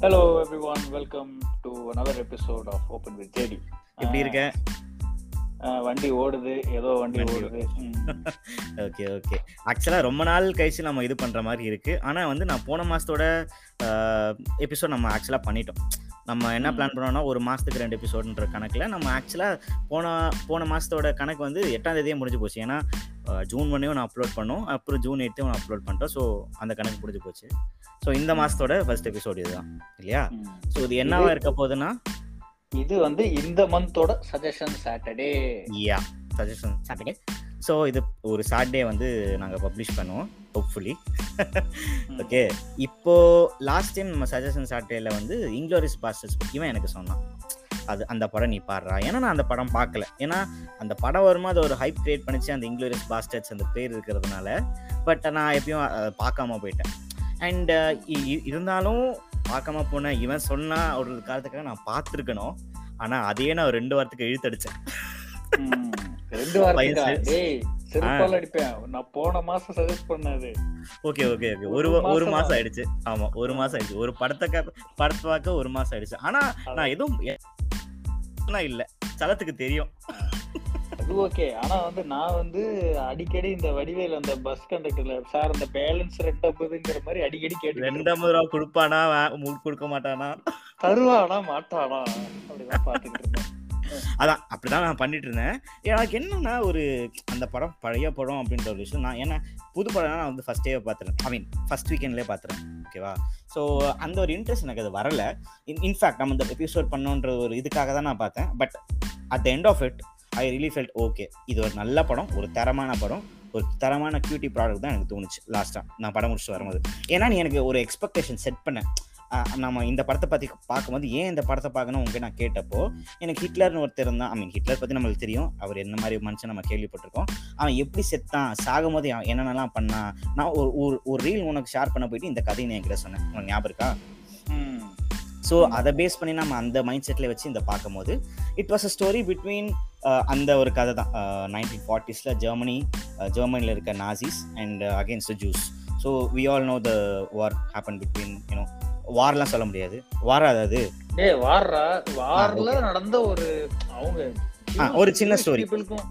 Hello everyone welcome to another episode of open with JD எப்படி இருக்க? வண்டி ஓடுது. ஏதோ வண்டி ஓடுது. Okay okay. ஆக்சுவலாக ரொம்ப நாள் கழிச்சு நம்ம இது பண்ணுற மாதிரி இருக்கு. ஆனால் வந்து நான் போன மாதத்தோட எபிசோட் நம்ம ஆக்சுவலாக பண்ணிட்டோம். நம்ம என்ன. பிளான் பண்ணோம்னா ஒரு மாதத்துக்கு ரெண்டு எபிசோடுன்ற கணக்கில் நம்ம ஆக்சுவலாக போன போன மாதத்தோட கணக்கு வந்து எட்டாம் தேதியே முடிஞ்சு போச்சு. ஏன்னா ஜூன் ஒன்னையும் நான் அப்லோட் பண்ணோம். அப்புறம் ஜூன் எயித்தையும் நான் அப்லோட் பண்ணிட்டோம் ஸோ அந்த கணக்கு முடிஞ்சு போச்சு. ஸோ இந்த மாதத்தோட ஃபர்ஸ்ட் எபிசோடு இதுதான். இல்லையா. ஸோ இது என்னவா இருக்க போகுதுன்னா? இது வந்து இந்த மந்தோட suggestion Saturday yeah suggestion Saturday so இது ஒரு சாட்டர்டே வந்து நாங்கள் பப்ளிஷ் பண்ணுவோம் ஹோப்ஃபுல்லி ஓகே இப்போ லாஸ்ட் டைம் நம்ம சஜஷன் சாட்டர்டேல வந்து இங்லோரிஸ் பாஸ்டர்ஸ் பற்றியும் எனக்கு சொன்னான். அது அந்த படம் நீ பாடுறா. ஏன்னா நான் அந்த படம் பார்க்கல. ஏன்னா அந்த படம் வருமா அது ஒரு ஹைப் கிரியேட் பண்ணிச்சு அந்த இங்லோரியஸ் பாஸ்டர்ஸ் அந்த பேர் இருக்கிறதுனால. பட் நான் எப்பயும் பார்க்காம போயிட்டேன். அண்ட் இருந்தாலும் பார்க்காம போன இவன் சொன்னா ஒரு காலத்துக்காக நான் பார்த்துருக்கணும். ஆனால் அதையே நான் ரெண்டு வாரத்துக்கு இழுத்தடிச்சேன் ரெண்டு டேய் செருப்பால் அடிப்பேன். நான் போன மாசம் சஜஸ்ட் பண்ணது. Okay okay okay. ஒரு ஒரு மாசமா? ஆயிடுச்சு. ஆமா ஒரு மாசம் ஆயிடுச்சு. ஒரு படத்தை படத்தை பார்க்க ஒரு மாசம் ஆயிடுச்சு. ஆனா நான் எதுவும் நான் இல்ல. சலத்துக்கு தெரியும். அது ஓகே. ஆனா வந்து நான் வந்து அடிக்கடி இந்த வடிவேல் அந்த பஸ் கண்டக்டர்ல சார் அந்த பேலன்ஸ் ரெண்டம்பதுங்கிற மாதிரி அடிக்கடி கேட்டு ரெண்டு ஐம்பது ரூபா கொடுப்பானா கொடுக்க மாட்டானா? தருவானா மாட்டானா? அப்படிதான் பாத்துக்கிட்டு இருந்தேன். அதான் அப்படிதான் நான் பண்ணிட்டு இருந்தேன் எனக்கு என்னன்னா ஒரு அந்த படம் பழைய படம் அப்படின்ற ஒரு விஷயம். நான் ஏன்னா புது படம் நான் வந்து ஃபர்ஸ்ட் டே பார்த்துறேன் ஐ மீன் ஃபர்ஸ்ட் வீக்கெண்ட்லேயே பார்த்துறேன் ஓகேவா ஸோ அந்த ஒரு இன்ட்ரெஸ்ட் எனக்கு அது வரல. இன்ஃபேக்ட் நம்ம இந்த எபிசோட் பண்ணோன்ற ஒரு இதுக்காக தான் நான் பார்த்தேன் but at the end of it I really felt okay இது ஒரு நல்ல படம் ஒரு தரமான படம் ஒரு தரமான கியூட்டி ப்ராடக்ட் தான் எனக்கு தோணுச்சு. லாஸ்ட்டாக நான் படம் முடிச்சுட்டு வரும்போது. ஏன்னா நீ எனக்கு ஒரு எக்ஸ்பெக்டேஷன் செட் பண்ணேன் நம்ம இந்த படத்தை பற்றி பார்க்கும்போது ஏன் இந்த படத்தை பார்க்கணும் உங்களுக்கு நான் கேட்டப்போ எனக்கு ஹிட்லர்னு ஒருத்தர் இருந்தான் ஐ மீன் ஹிட்லர் பற்றி நம்மளுக்கு தெரியும். அவர் என்ன மாதிரி மனுஷன் நம்ம கேள்விப்பட்டிருக்கோம். அவன் எப்படி செத்தான் சாகும் போது என்னென்னலாம் பண்ணான் நான் ஒரு ஒரு ஒரு ரீல் உனக்கு ஷேர் பண்ண போயிட்டு இந்த கதையை நான் என்கிட்ட சொன்னேன். உனக்கு ஞாபகம் இருக்கா. ஸோ அதை பேஸ் பண்ணி நம்ம அந்த மைண்ட் செட்டில் வச்சு இந்த பார்க்கும்போது it was a story between அந்த ஒரு கதை தான். நைன்டீன் ஃபார்ட்டிஸில் ஜெர்மனி ஜெர்மனியில் இருக்க Nazis and against Jews so we all know the war happen between you know வார்லாம் சொல்ல முடியாது. வார் அதாவது டேய் வார்ரா வார்ல. நடந்த ஒரு அவங்க ஒரு சின்ன story. பீப்புளுக்கும்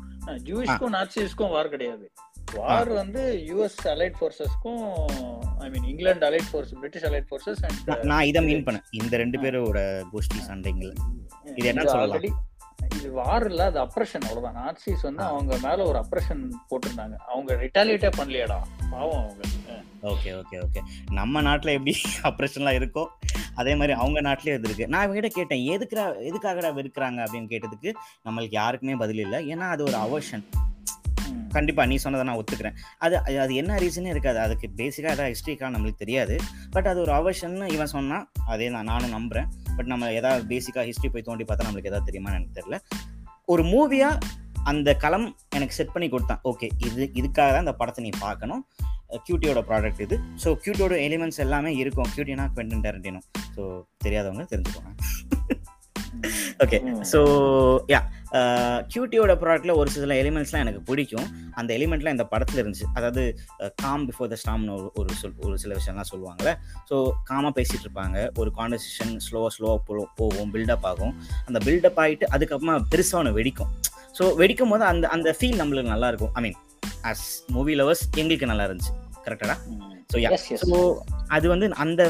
ஜூயிஷ்க்கும் நாட்சிஸ்க்கும் வார் கிடையாது. வார் வந்து US allied ஃபோர்ஸஸ்க்கும் I mean England allied force British allied forces நான் இதை மீன் பண்ணேன். இந்த ரெண்டு பேரோட கோஷ்டி சண்டைங்கள் இது என்ன சொல்லலாம்? வார் இல்ல அது அப்ரஷன் அவ்வளவுதான். நாட்சிஸ் வந்து. அவங்க மேல ஒரு அப்ரஷன் போட்டிருந்தாங்க. அவங்க ரிட்டாலியேட்டே பண்ணலையாடா. பாவம் அவங்க. Okay okay okay. நம்ம நாட்டில் எப்படி ஆப்ரேஷன்லாம் இருக்கோ அதே மாதிரி அவங்க நாட்டிலேயே இது இருக்கு. நான் இவங்ககிட்ட கேட்டேன் எதுக்குடா எதுக்காகடா வெறுக்கிறாங்க? அப்படின்னு கேட்டதுக்கு நம்மளுக்கு யாருக்குமே பதில் இல்லை. ஏன்னா அது ஒரு அவர்ஷன் கண்டிப்பாக நீ சொன்னதை நான் ஒத்துக்கிறேன். அது அது- அது என்ன ரீசனே இருக்காது. அதுக்கு பேசிக்காக ஏதாவது ஹிஸ்ட்ரிக்காக நம்மளுக்கு தெரியாது. பட் அது ஒரு அவர்ஷன் இவன் சொன்னால் அதே நான் நானும் நம்புறேன். பட் நம்ம எதாவது பேசிக்காக ஹிஸ்ட்ரி போய் தோண்டி பார்த்தா நம்மளுக்கு எதாவது தெரியுமான்னு எனக்கு தெரியல. ஒரு மூவியாக அந்த களம் எனக்கு செட் பண்ணி கொடுத்தான். ஓகே இது இதுக்காக தான் இந்த படத்தை நீ பார்க்கணும். கியூட்டியோட ப்ராடக்ட் இது. ஸோ கியூட்டியோட எலிமெண்ட்ஸ் எல்லாமே இருக்கும். கியூட்டினா குவெண்டன் டேரண்டினும் ஸோ தெரியாதவங்க தெரிஞ்சுக்கோங்க. ஓகே. ஸோ யா கியூட்டியோட ப்ராடக்ட்ல ஒரு சில எலிமெண்ட்ஸ்லாம் எனக்கு பிடிக்கும். அந்த எலிமெண்ட்லாம் இந்த படத்துல இருந்துச்சு. அதாவது காம் பிஃபோர் த ஸ்டாம்னு ஒரு ஒரு சொல் ஒரு சில விஷயம்லாம் சொல்லுவாங்கல்ல. ஸோ காமாக பேசிட்டு இருப்பாங்க. ஒரு கான்வர்சேஷன் ஸ்லோவாக ஸ்லோவாக போ போகும் பில்டப் ஆகும். அந்த பில்டப் ஆகிட்டு அதுக்கப்புறமா பெருசாக ஒன்று வெடிக்கும். ஸோ வெடிக்கும் போது அந்த அந்த ஃபீல் நம்மளுக்கு நல்லா இருக்கும். I mean as movie lovers எங்களுக்கு நல்லா இருந்துச்சு. கரெக்டா ம். ஸோ. ஸோ அது வந்து அந்த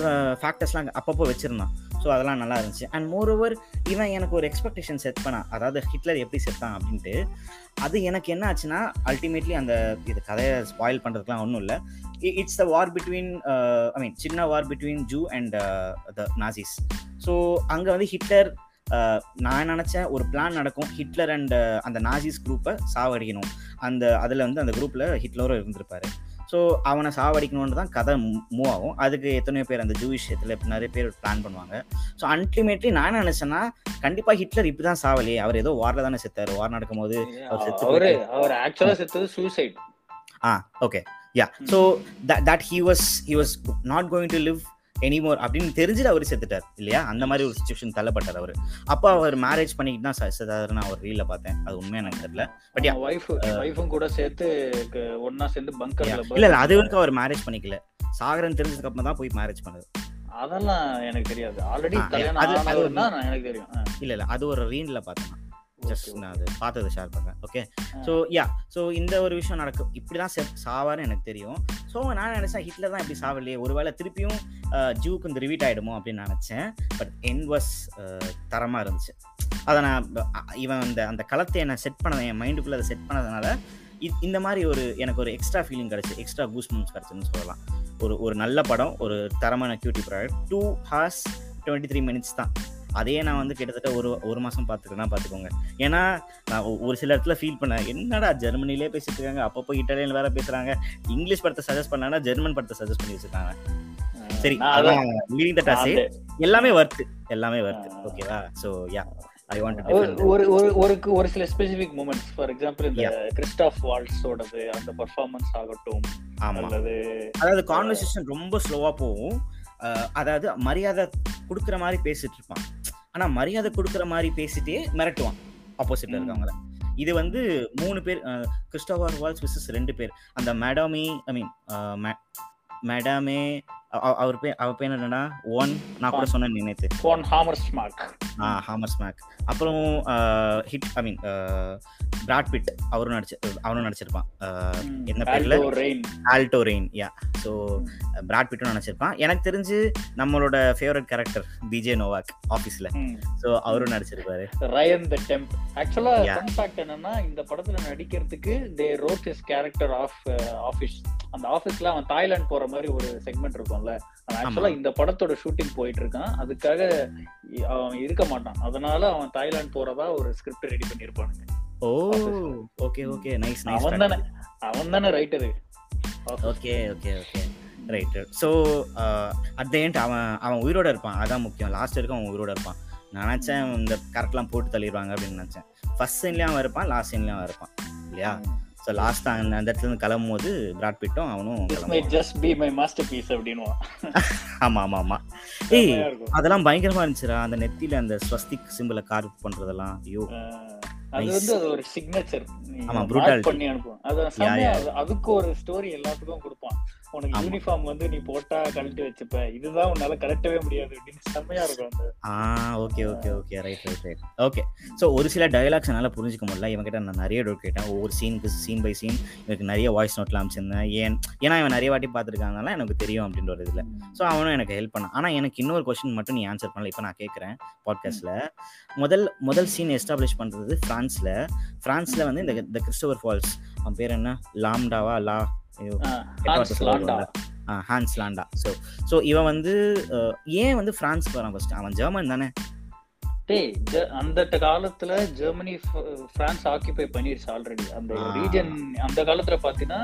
ஃபேக்டர்ஸ்லாம் அப்பப்போ வச்சிருந்தான். ஸோ அதெல்லாம் நல்லா இருந்துச்சு. அண்ட் மோர் ஓவர் இவன் எனக்கு ஒரு எக்ஸ்பெக்டேஷன் செட் பண்ணான். அதாவது ஹிட்லர் எப்படி செத்தான் அப்படின்ட்டு. அது எனக்கு என்ன ஆச்சுன்னா அல்டிமேட்லி அந்த இது கதையை ஸ்பாயில் பண்ணுறதுக்குலாம் ஒன்றும் இல்லை. It's the war between I mean சின்ன war between Jew and the Nazis so அங்கே வந்து ஹிட்லர் அஹ், நான் நினச்சேன் ஒரு பிளான் நடக்கும். ஹிட்லர் அண்ட் அந்த நாசிஸ் குரூப்பை சாவடிக்கணும். அந்த அதில் வந்து அந்த குரூப்பில் ஹிட்லரும் இருந்திருப்பாரு. ஸோ அவனை சாவடிக்கணும்னு தான் கதை மூவ் ஆகும். அதுக்கு எத்தனையோ பேர் அந்த ஜூவிஷ் இதில் நிறைய பேர் பிளான் பண்ணுவாங்க. ஸோ அல்டிமேட்லி நான் என்ன நினச்சேன்னா கண்டிப்பாக ஹிட்லர் இப்படி தான் சாவலையே அவர் ஏதோ வாரில் தானே செத்தார். வார் நடக்கும்போது அவர் செத்து அவரு போயிட்டு- அவர் ஆக்சுவலா செத்தது suicide ah okay yeah so that he was he was not going to live anymore அப்படின்னு தெரிஞ்சுட்டு அவர் செத்துட்டார் இல்லையா? அந்த மாதிரி ஒரு சுச்சுவேஷன் தள்ளப்பட்டார் அவர். அப்போ அவர் மேரேஜ் பண்ணிக்கிட்டு தான் செத்தாருன்னு நான் ஒரு ரீல பார்த்தேன். அது உண்மையா எனக்கு தெரியல. பட் ஒய்ஃப் ஒய்ஃபும் கூட சேர்த்து ஒண்ணா சேர்ந்து பங்கர்ல இல்ல இல்ல அது வரைக்கும் அவர் மேரேஜ் பண்ணிக்கல. சாகரன் தெரிஞ்சதுக்கு அப்புறம் தான் போய் மேரேஜ் பண்ணது அதெல்லாம் எனக்கு தெரியாது. ஆல்ரெடி எனக்கு தெரியும். இல்ல இல்ல அது ஒரு ரீன்ல பார்த்தேன் ஜஸ்ட் நான் அது பார்த்ததை ஷேர் பண்றேன். ஓகே. ஸோ யா ஸோ இந்த ஒரு விஷயம் நடக்கும். இப்படி தான் செத் சாவார்னு எனக்கு தெரியும். ஸோ நான் நினைச்சேன் ஹிட்லர் தான் இப்படி சாவலையே. ஒருவேளை திருப்பியும் ஜூக்கு இந்த ரிவீட் ஆயிடுமோ அப்படின்னு நினைச்சேன். பட் என் வாஸ் தரமா இருந்துச்சு. அதை நான் இவன் அந்த அந்த களத்தை என்ன செட் பண்ண என் மைண்டுக்குள்ள அதை செட் பண்ணதுனால இந்த மாதிரி ஒரு எனக்கு ஒரு எக்ஸ்ட்ரா ஃபீலிங் கிடச்சி. எக்ஸ்ட்ரா மூமெண்ட்ஸ் கிடச்சுன்னு சொல்லலாம். ஒரு ஒரு நல்ல படம் ஒரு தரமான QT product two hours twenty three minutes தான். அதையே நான் வந்து கிட்டத்தட்ட ஒரு ஒரு மாதம் பார்த்துக்கிறேன்னா பார்த்துக்கோங்க. ஏன்னா நான் ஒரு சில இடத்துல ஃபீல் பண்ணேன் என்னடா ஜெர்மனிலே பேசிட்டு இருக்காங்க அப்பப்போ இட்டாலியன் வேற பேசுறாங்க இங்கிலீஷ் படத்தை சஜஸ்ட் பண்ணாங்கன்னா ஜெர்மன் படத்தை சஜஸ்ட் பண்ணி வச்சிருக்காங்க. சரி அதான் எல்லாமே வர்த்து எல்லாமே வர்த்து. ஓகேவா ஸோ யா ஐ வாண்ட் ஒரு ஒரு ஒரு ஒரு சில ஸ்பெசிபிக் மூமெண்ட்ஸ் ஃபார் எக்ஸாம்பிள் இந்த. கிறிஸ்டாஃப் வால்ஸோடது அந்த பர்ஃபார்மன்ஸ் ஆகட்டும் ஆமா. அல்லது அதாவது கான்வர்சேஷன் ரொம்ப ஸ்லோவா போகும். அதாவது மரியாதை கொடுக்குற மாதிரி பேசிட்டு இருப்பான். ஆனா மரியாதை கொடுக்குற மாதிரி பேசிட்டே மிரட்டுவான் ஆப்போசிட்ல. இருக்கவங்கள. இது வந்து மூணு பேர் கிறிஸ்டோபர் வால்ஸ் விசஸ் ரெண்டு பேர். அந்த மேடாமி ஐ மீன் மேடாமே அவர் பேர் அவர் பேர் என்னன்னா ஒன் நான் கூட சொன்னேன் நேத்து. Von Hammersmark hammer smack அப்புறம் hit I mean Brad Pitt அவரும் நடிச்சு அவனும் நடிச்சிருப்பான். என்ன பேர்ல? Raine Aldo Raine yeah so Brad பிட்டும் நினச்சிருப்பான் எனக்கு தெரிஞ்சு நம்மளோட ஃபேவரட் கேரக்டர் பிஜே நோவாக் ஆஃபீஸில் ஸோ அவரும் நடிச்சிருப்பாரு. ரயன் த டெம்ப் ஆக்சுவலா ஃபேக்ட் என்னன்னா இந்த படத்துல நடிக்கிறதுக்கு they wrote his character of Office அந்த ஆஃபீஸ்ல அவன் தாய்லாந்து போற மாதிரி ஒரு செக்மெண்ட் இருக்கும்ல ஆக்சுவலா இந்த படத்தோட ஷூட்டிங் போயிட்டு இருக்கான் அதுக்காக அவன் இருக்க மாட்டான். அதனால அவன் தாய்லாந்து போறதா ஒரு ஸ்கிரிப்ட் ரெடி பண்ணிருப்பானுங்க. Oh. Okay okay nice nice அவன் தானே அவன் தானே writer okay okay okay right so at the end அவன் அவன் உயிரோட இருப்பான். அதான் முக்கியம். லாஸ்ட் வரைக்கும் அவன் உயிரோட இருப்பான். நான் நினச்சேன் இந்த கரெக்ட்லாம் போட்டு தள்ளிடுவாங்க அப்படின்னு நினச்சேன். ஃபர்ஸ்ட் சீன்லேயும் அவன் இருப்பான் லாஸ்ட் சீன்லேயும் அவன் இருப்பான். இல்லையா? ஸோ லாஸ்ட் அந்த அந்த இடத்துல கிளம்பும் போது பிராட் பிட்டும் அவனும் just be my master piece அப்படின்னுவான். ஆமா ஆமா ஆமா. ஏய். அதெல்லாம் பயங்கரமா இருந்துச்சுடா. அந்த நெத்தியில அந்த ஸ்வஸ்திக் சிம்பிளை கார்வ் பண்றதெல்லாம். ஐயோ. அது. வந்து அது ஒரு சிக்னேச்சர் ஆமா. பண்ணி. அது- அதுக்கு ஒரு ஸ்டோரி எல்லாத்துக்கும் கொடுப்பான். உனக்கு. யூனிஃபார்ம் வந்து நீ போட்டா கழட்டி வச்சுப்ப. இதுதான் உன்னால கழட்டவே முடியாது அப்படின்னு செம்மையா இருக்கும் அந்த ஆ okay okay okay right right right okay so ஒரு சில டயலாக்ஸ் என்னால் புரிஞ்சுக்க முடியல. இவன் கிட்ட நான் நிறைய டவுட் கேட்டேன். ஒவ்வொரு சீனுக்கு சீன் பை சீன் எனக்கு நிறைய வாய்ஸ் நோட்லாம் அமைச்சிருந்தேன். ஏன் ஏன்னா இவன் நிறைய வாட்டி பார்த்துருக்காங்கனால எனக்கு தெரியும் அப்படின்ற ஒரு இதில். ஸோ அவனும் எனக்கு ஹெல்ப் பண்ணான். ஆனால் எனக்கு இன்னொரு கொஸ்டின் மட்டும் நீ ஆன்சர் பண்ணல. இப்போ நான் கேட்குறேன் பாட்காஸ்ட்டில் முதல் முதல் சீன் எஸ்டாப்ளிஷ் பண்ணுறது ஃப்ரான்ஸில். ஃப்ரான்ஸில் வந்து இந்த கிறிஸ்டோபர் ஃபால்ஸ். அவன் பேர் என்ன? லாம்டாவா? லா ஹான்ஸ் லாண்டா ஸோ ஸோ இவன் வந்து ஏன் வந்து ஃப்ரான்ஸ்க்கு வரான் ஃபர்ஸ்ட் அவன் ஜெர்மன் தானே? டேய் அந்த காலத்துல ஜெர்மனி பிரான்ஸ் ஆக்கிபை பண்ணிருச்சு ஆல்ரெடி அந்த. ரீஜன் அந்த காலத்துல பாத்தீங்கன்னா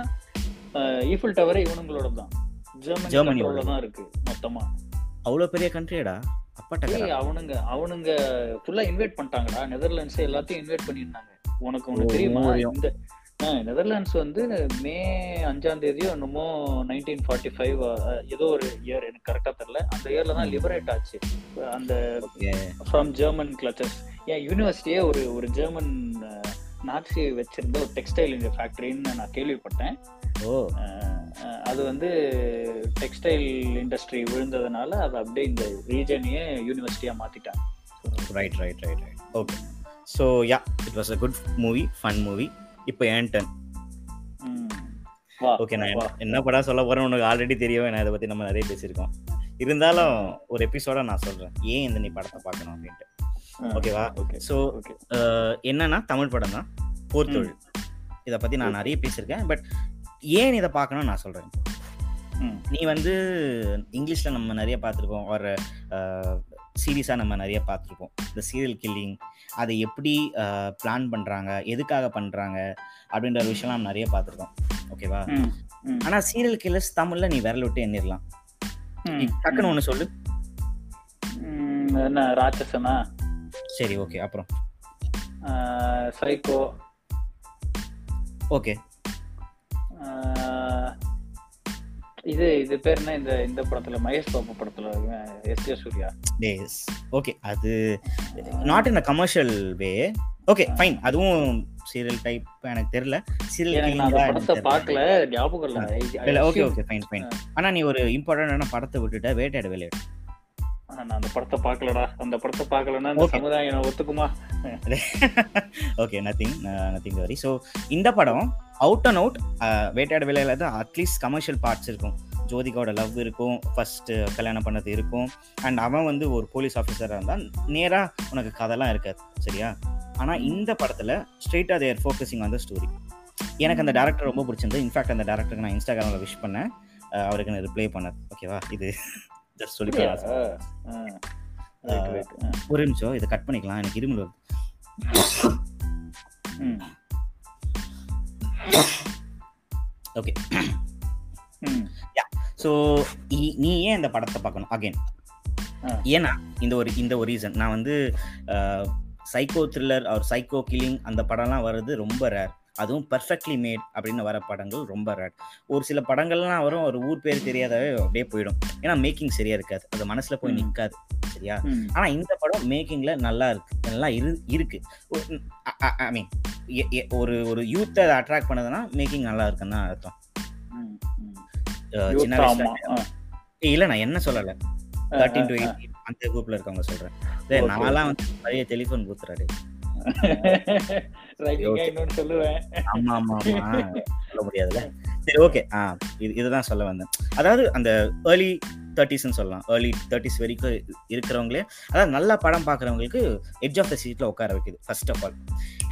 ஈஃபில் டவரே இவனுங்களோட தான். ஜெர்மனி ஜெர்மனியோட. தான் இருக்கு மொத்தமா. அவ்வளோ பெரிய கண்ட்ரியாடா அப்பா ஏய் டக்கரா அவனுங்க அவனுங்க ஃபுல்லா இன்வைட் பண்ணிட்டாங்கடா. நெதர்லாண்ட்ஸ் எல்லாத்தையும் இன்வைட் பண்ணிருந்தாங்க உனக்கு உனக்கு தெரியுமா. இந்த நெதர்லாண்ட்ஸ் வந்து மே அஞ்சாம் தேதியோ என்னமோ நைன்டீன் ஃபார்ட்டி ஃபைவ் ஏதோ ஒரு இயர் எனக்கு கரெக்டா தெரியல. அந்த இயர்ல தான். லிபரேட் ஆச்சு. அந்த ஃப்ரம் ஜெர்மன் கிளச்சஸ் என் யூனிவர்சிட்டியே ஒரு ஒரு ஜெர்மன் நாட்சி வச்சிருந்த ஒரு டெக்ஸ்டைல் ஃபேக்டரின்னு நான் கேள்விப்பட்டேன். ஓ. அது வந்து டெக்ஸ்டைல் இண்டஸ்ட்ரி விழுந்ததுனால அது அப்படியே இந்த ரீஜனையே யூனிவர்சிட்டியா மாத்திட்டாங்க. Right right right right okay so yeah it was a good movie fun movie இப்போ ஏன் டர்ன் ஓகே நான். என்ன- படம் சொல்ல போறேன் உனக்கு ஆல்ரெடி தெரியும் நான் இதை பத்தி நம்ம நிறைய பேசியிருக்கோம். இருந்தாலும் ஒரு எபிசோட நான் சொல்றேன். ஏன் இந்த நீ படத்தை பார்க்கணும் அப்படின்ட்டு. ஓகேவா ஓகே ஸோ என்னன்னா தமிழ் படம் தான் போர்த்தொழில் இதை பத்தி நான் நிறைய பேசியிருக்கேன். பட் ஏன் இதை பார்க்கணும்னு நான் சொல்றேன். நீ வந்து இங்கிலீஷில் நம்ம நிறைய பார்த்துருப்போம் ஒரு சீரீஸாக நம்ம நிறைய பார்த்துருப்போம். இந்த சீரியல் கில்லிங் அதை எப்படி பிளான் பண்ணுறாங்க எதுக்காக பண்ணுறாங்க அப்படின்ற விஷயம்லாம் நம்ம நிறைய பார்த்துருக்கோம். ஓகேவா? ஆனால் சீரியல் கில்லர்ஸ் தமிழில் நீ விரல் விட்டு எண்ணிடலாம் டக்குன்னு ஒன்று சொல்லு. என்ன ராட்சசனா? சரி ஓகே அப்புறம். Psycho okay. இது இது பேர் என்ன இந்த இந்த படத்துல மகேஷ் பாபு படத்துல எஸ் சூர்யா. டேஸ் ஓகே அது not in a commercial way okay fine அதுவும் சீரியல் டைப் எனக்கு தெரியல. சீரியல் படத்தை பார்க்கல. ஞாபகம் இல்ல. இல்ல ஓகே ஓகே ஃபைன் ஃபைன் ஆனா நீ ஒரு இம்பார்ட்டன்டான படத்தை விட்டுட்ட. வேட்டையாட விளையாடு நான் அந்த படத்தை பார்க்கலடா. அந்த படத்தை பார்க்கலன்னா இந்த. சமுதாயம் என்ன ஒத்துக்குமா? ஓகே நத்திங் நத்திங் வரி ஸோ இந்த படம் அவுட் அண்ட் அவுட் வேட்டையாட வேலையில தான் அட்லீஸ்ட் கமர்ஷியல் பார்ட்ஸ் இருக்கும். ஜோதிகாவோட லவ் இருக்கும் ஃபர்ஸ்ட் கல்யாணம் பண்ணது இருக்கும். அண்ட் அவன் வந்து ஒரு போலீஸ் ஆஃபீஸராக இருந்தால் நேராக உனக்கு கதைலாம் இருக்காது சரியா? ஆனால் இந்த படத்தில் ஸ்ட்ரெயிட்டாக தேர் ஃபோக்கஸிங் அந்த ஸ்டோரி எனக்கு அந்த டேரக்டர் ரொம்ப பிடிச்சிருந்தது. இன்ஃபேக்ட் அந்த டேரக்டருக்கு நான் இன்ஸ்டாகிராமில் விஷ் பண்ணேன். அஹ் அவருக்கு நான் ரிப்ளை பண்ணேன். ஓகேவா இது. ஜஸ்ட் சொல்லி. ஒரு நிமிஷம் இதை கட் பண்ணிக்கலாம். எனக்கு இருமல் வருது. ஓகே. ஸோ நீ ஏன் இந்த படத்தை பார்க்கணும்? அகைன். ஏன்னா இந்த ஒரு இந்த ஒரு ரீசன் நான் வந்து சைக்கோ த்ரில்லர் அவர் சைக்கோ கில்லிங் அந்த படம்லாம் வர்றது ரொம்ப ரேர் அதுவும் பர்ஃபெக்ட்லி மேட் அப்படின்னு வர படங்கள் ரொம்ப ரேர் ஒரு சில படங்கள்லாம் வரும் ஒரு ஊர் பேர் தெரியாதவே அப்படியே போயிடும். ஏன்னா மேக்கிங் சரியா இருக்காது. அது மனசுல போய். நிற்காது சரியா. ஆனா இந்த படம் மேக்கிங்ல நல்லா இருக்கு. நல்லா இரு இருக்கு. ஐ மீன் ஒரு ஒரு யூத்தை அட்ராக்ட் பண்ணதுன்னா மேக்கிங் நல்லா இருக்குன்னு தான் அர்த்தம். சின்ன வயசுல இல்ல நான் என்ன சொல்லல. Thirteen to. எயிட்டீன் அந்த குரூப்ல இருக்கவங்க சொல்றேன். Okay, நான்லாம் வந்து பழைய டெலிஃபோன் கூத்துறாரு Okay. இன்னொன்னு சொல்லுவேன். ஆமா ஆமா ஆமா. சொல்ல முடியாதுல்ல? சரி ஓகே. ஆ இது இதுதான் சொல்ல வந்தேன். அதாவது அந்த ஏர்லி தேர்ட்டிஸ்ன்னு சொல்லலாம். ஏர்லி தேர்ட்டிஸ் வரைக்கும் இருக்கிறவங்களே அதாவது நல்ல படம் பார்க்குறவங்களுக்கு எட்ஜ் ஆஃப் த சீட்டில் உட்கார வைக்குது ஃபர்ஸ்ட் ஆஃப் ஆல்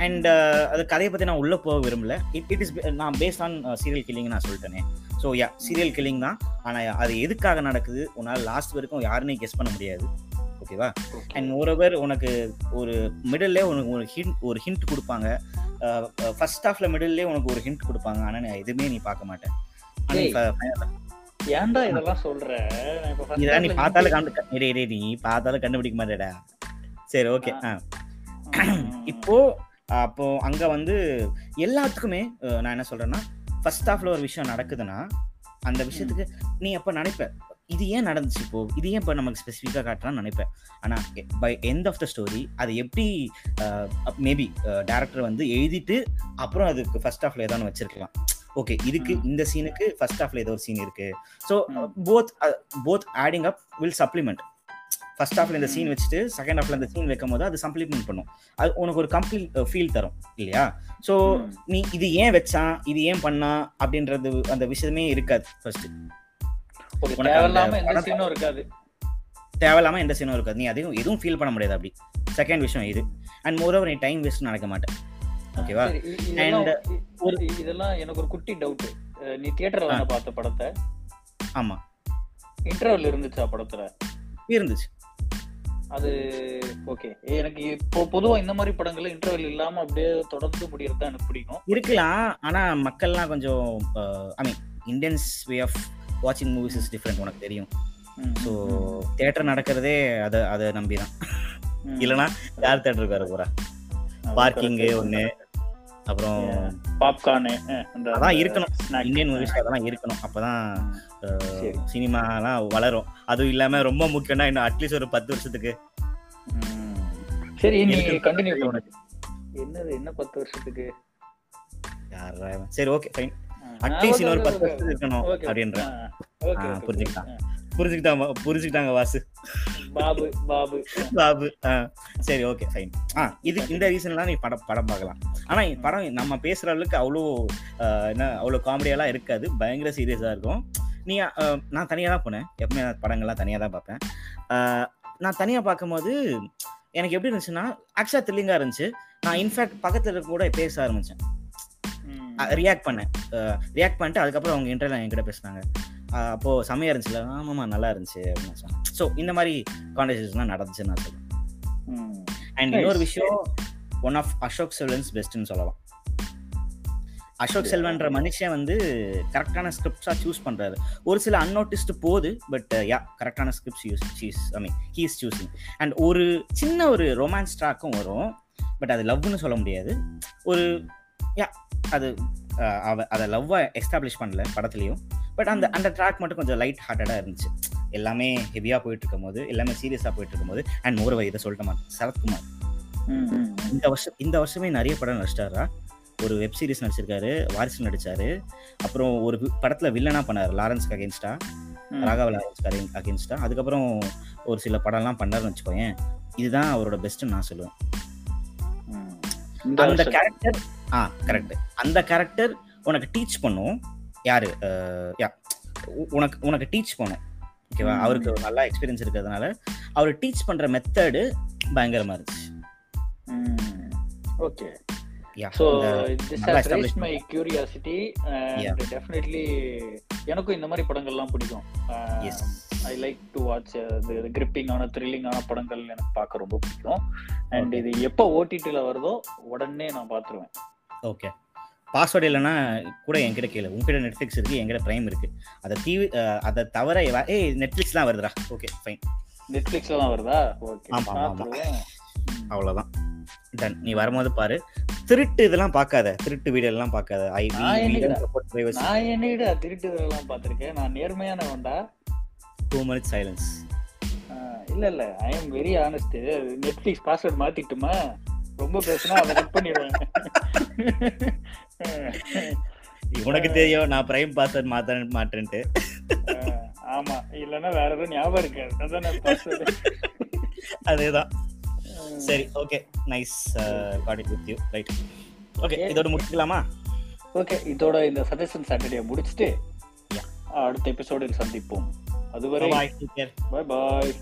அண்ட் அது கதையை பற்றி நான் உள்ளே போக விரும்பல. இட் இட் இஸ் நான் பேஸ்ட் ஆன் சீரியல் கில்லிங் நான் சொல்லிட்டேனே. ஸோ யா சீரியல் கில்லிங் தான். ஆனால் அது எதுக்காக நடக்குது? உன்னால் லாஸ்ட் வரைக்கும் யாருன்னே கெஸ் பண்ண முடியாது. ஓகேவா? அண்ட் மோரோவர் உனக்கு ஒரு மிடில்லே உனக்கு ஒரு ஹிண்ட் ஒரு ஹிண்ட் கொடுப்பாங்க. ஃபர்ஸ்ட் ஹாஃப்ல மிடில்லே உனக்கு ஒரு ஹிண்ட் கொடுப்பாங்க. ஆனால் நான் எதுவுமே நீ பார்க்க மாட்டேன். ஆனா ஏன்டா இதெல்லாம் சொல்ற? இதெல்லாம் நீ பார்த்தாலும் கண்டு இரு, நீ பார்த்தாலும் கண்டுபிடிக்க மாட்டேடா. சரி ஓகே. ஆ. இப்போ அப்போ அங்க வந்து எல்லாத்துக்குமே நான் என்ன சொல்றேன்னா ஃபர்ஸ்ட் ஹாஃப்ல ஒரு விஷயம் நடக்குதுன்னா அந்த விஷயத்துக்கு நீ அப்ப நினைப்ப? இது ஏன் நடந்துச்சு இப்போ? இது ஏன் இப்போ நமக்கு ஸ்பெசிஃபிக்காக காட்டுறான்னு நினைப்பேன். ஆனால் by end of the story அது எப்படி மேபி டேரக்டர் வந்து எழுதிட்டு அப்புறம் அதுக்கு ஃபர்ஸ்ட் ஹாஃப்ல ஏதாவது வச்சிருக்கலாம். ஓகே இதுக்கு. இந்த சீனுக்கு ஃபர்ஸ்ட் ஹாஃப்ல ஏதோ ஒரு சீன் இருக்கு. So. Both both adding up will supplement first ஹாஃப்ல இந்த சீன் வச்சுட்டு செகண்ட் ஹாஃப்ல இந்த சீன் வைக்கும் போது அது சப்ளிமெண்ட் பண்ணும். அது உனக்கு ஒரு கம்ப்ளீட் ஃபீல் தரும் இல்லையா? ஸோ. நீ இது ஏன் வச்சான்? இது ஏன் பண்ணா அப்படின்றது அந்த விஷயமே இருக்காது ஃபர்ஸ்ட் தேவையில்லாம எந்த சீனும் இருக்காது. தேவையில்லாம எந்த சீனும் இருக்காது. நீ அதையும் எதுவும் ஃபீல் பண்ண முடியாது அப்படி. செகண்ட் விஷயம் இது. அண்ட் மோரோவர் நீ டைம் வேஸ்ட் நடக்க மாட்டேன் ஓகேவா இ- இதெல்லாம் And ஒரு- இதெல்லாம் எனக்கு ஒரு குட்டி டவுட் நீ தியேட்டர்ல தானே பார்த்த படத்தை? ஆமா. இன்டர்வல் இருந்துச்சா படத்துல? இருந்துச்சு. அது ஓகே எனக்கு இப்போ பொதுவா இந்த மாதிரி படங்கள்ல இன்டர்வல் இல்லாம அப்படியே தொடர்ந்து முடியறது தான் எனக்கு பிடிக்கும். இருக்கலாம். ஆனா மக்கள்லாம் கொஞ்சம் I mean Indians way of வாட்சிங் மூவிஸ் இஸ் டிஃப்ரெண்ட் உனக்கு தெரியும் ஸோ ம், தியேட்டர் நடக்கிறதே அதை அதை நம்பி தான் ம். இல்லைன்னா யார் தேட்டருக்கு வர போறா அது பார்க்கிங்கு. ஒன்று அப்புறம் பாப்கார்னு அஹ், அந்த அதான் இருக்கணும். இந்தியன் மூவிஸ் அதெல்லாம் இருக்கணும் அப்பதான். சினிமாலாம் வளரும் அதுவும் இல்லாம ரொம்ப முக்கியம்னா இன்னும் அட்லீஸ்ட் ஒரு பத்து வருஷத்துக்கு. சரி நீ. கண்டினியூ என்னது என்ன பத்து வருஷத்துக்கு? சரி ஓகே ஃபைன் அட்லீஸ்ட் இன்னொரு பத்து. வருஷத்துக்கு இருக்கணும் அப்படின்ற. புரிஞ்சுக்கிட்டான். புரிஞ்சுக்கிட்டாங்க புரிஞ்சுக்கிட்டாங்க வாசு? பாபு பாபு. பாபு சரி ஓகே ஃபைன் ஆ இது இந்த ரீசன்லாம் நீ படம் படம் பார்க்கலாம். ஆனா படம் நம்ம பேசுற அளவுக்கு அவ்வளோ என்ன அவ்வளோ காமெடியெல்லாம் இருக்காது. பயங்கர சீரியஸா இருக்கும். நீ நான் தனியாக தான் போனேன். எப்பவுமே நான் படங்கள்லாம் தனியாக தான் பார்ப்பேன். நான் தனியாக பார்க்கும்போது எனக்கு எப்படி இருந்துச்சுன்னா ஆக்சுவலாக த்ரில்லிங்காக இருந்துச்சு. நான் இன்ஃபேக்ட் பக்கத்தில் இருக்க கூட பேச ஆரம்பிச்சேன். ம். ரியாக்ட் பண்ணேன். ரியாக்ட் பண்ணிட்டு அதுக்கப்புறம் அவங்க இன்டர்வியூ என்கிட்ட பேசினாங்க. அப்போ செமையா இருந்துச்சுல. ஆமாம்மா நல்லா இருந்துச்சு அப்படின்னு சொன்னேன் ஸோ இந்த மாதிரி கான்வர்சேஷன்லாம் நடந்துச்சுன்னு நான் சொல்லுவேன். அண்ட். இன்னொரு விஷயம் ஒன் ஆஃப் அசோக் செல்வன்ஸ் பெஸ்ட்னு சொல்லலாம். அசோக். செல்வன்ற மனுஷன் வந்து கரெக்டான ஸ்கிரிப்ட்ஸாக சூஸ் பண்றாரு. ஒரு சில அன்னோட்டிஸ்டு போகுது பட் யா கரெக்டான ஸ்கிரிப்ட்ஸ் யூஸ் cheese I mean he is choosing and ஒரு சின்ன ஒரு ரொமான்ஸ் ட்ராக்கும் வரும் பட் அது லவ்னு சொல்ல முடியாது. ஒரு யா அது அவ அதை லவ்வை எஸ்டாப்ளிஷ் பண்ணல படத்துலையும். பட் அந்த அந்த ட்ராக் மட்டும் கொஞ்சம் லைட் ஹார்ட்டடாக இருந்துச்சு. எல்லாமே ஹெவியாக போயிட்டு இருக்கும் போது எல்லாமே சீரியஸாக போயிட்டு இருக்கும் போது அண்ட் மோரவை இதை சொல்லிட்ட மாட்டேன் சரத்குமார். இந்த வருஷம் இந்த வருஷமே நிறைய படம் நடிச்சிட்டாரா? ஒரு வெப் சீரிஸ் நடிச்சிருக்காரு வாரிசு நடிச்சாரு. அப்புறம் ஒரு படத்துல வில்லனா பண்ணாரு லாரன்ஸ் அகேன்ஸ்டா. ராகவ லாரன்ஸ் அகேன்ஸ்டா அதுக்கப்புறம் ஒரு சில படம்லாம் பண்ணாருன்னு வச்சுக்கோயேன். இதுதான் அவரோட பெஸ்ட்னு நான் சொல்லுவேன். அந்த. கேரக்டர் ஆ கரெக்ட் அந்த கேரக்டர் உனக்கு டீச் பண்ணும். யாரு? யா உனக்கு உனக்கு டீச் பண்ணும். ஓகேவா. அவருக்கு ஒரு நல்லா எக்ஸ்பீரியன்ஸ் இருக்கிறதுனால அவர் டீச் பண்ற மெத்தடு பயங்கரமா இருந்துச்சு. Okay yeah so this has my curiosity. And definitely எனக்கும் இந்த மாதிரி படங்கள்லாம் பிடிக்கும். ஐ லைக் டு வாட்ச் கிரிப்பிங்கான த்ரில்லிங்கான படங்கள் எனக்கு பார்க்க ரொம்ப பிடிக்கும். அண்ட். இது எப்போ ஓடிடியில் வருதோ உடனே நான் பார்த்துருவேன். ஓகே பாஸ்வேர்டு இல்லைன்னா கூட என்கிட்ட கேளு. உங்ககிட்ட நெட்ஃப்ளிக்ஸ் இருக்கு என்கிட்ட பிரைம் இருக்கு. அதை தீவி அஹ், அதை தவிர ஏய் நெட்ஃப்ளிக்ஸ் தான் வருதுடா. ஓகே ஃபைன் நெட்ஃப்ளிக்ஸ்ல தான் வருதா? ஓகே ஆமா, ஆமா, ஆமா. பார்த்துருவேன். அவ்வளோதான் டன் நீ வரும்போது பாரு. திருட்டு இதெல்லாம் பார்க்காத. திருட்டு வீடியோ எல்லாம் பார்க்காத ஐ நான் என்னடா திருட்டுதெல்லாம் பார்த்துருக்கேன்? நான் நேர்மையானவன்டா. டூ மினிட்ஸ் சைலன்ஸ் இல்ல இல்ல. I am very honest Netflix password மாத்திட்டுமா? ரொம்ப பேசினா அதை கட் பண்ணிடுவேன். உனக்கு தெரியும் நான் பிரைம் பாஸ்வேர்ட் மாத்த மாட்டேன்ட்டு. ஆமா. இல்லன்னா வேற எதுவும் ஞாபகம் இருக்காது. அதான் அதேதான். சரி okay nice got it with you right okay. இதோட முடிச்சுக்கலாமா? ஓகே இதோட இந்த சஜஷன் சாட்டர்டே முடிச்சுட்டு அடுத்த எபிசோடில் சந்திப்போம். அதுவரை பாய் பாய்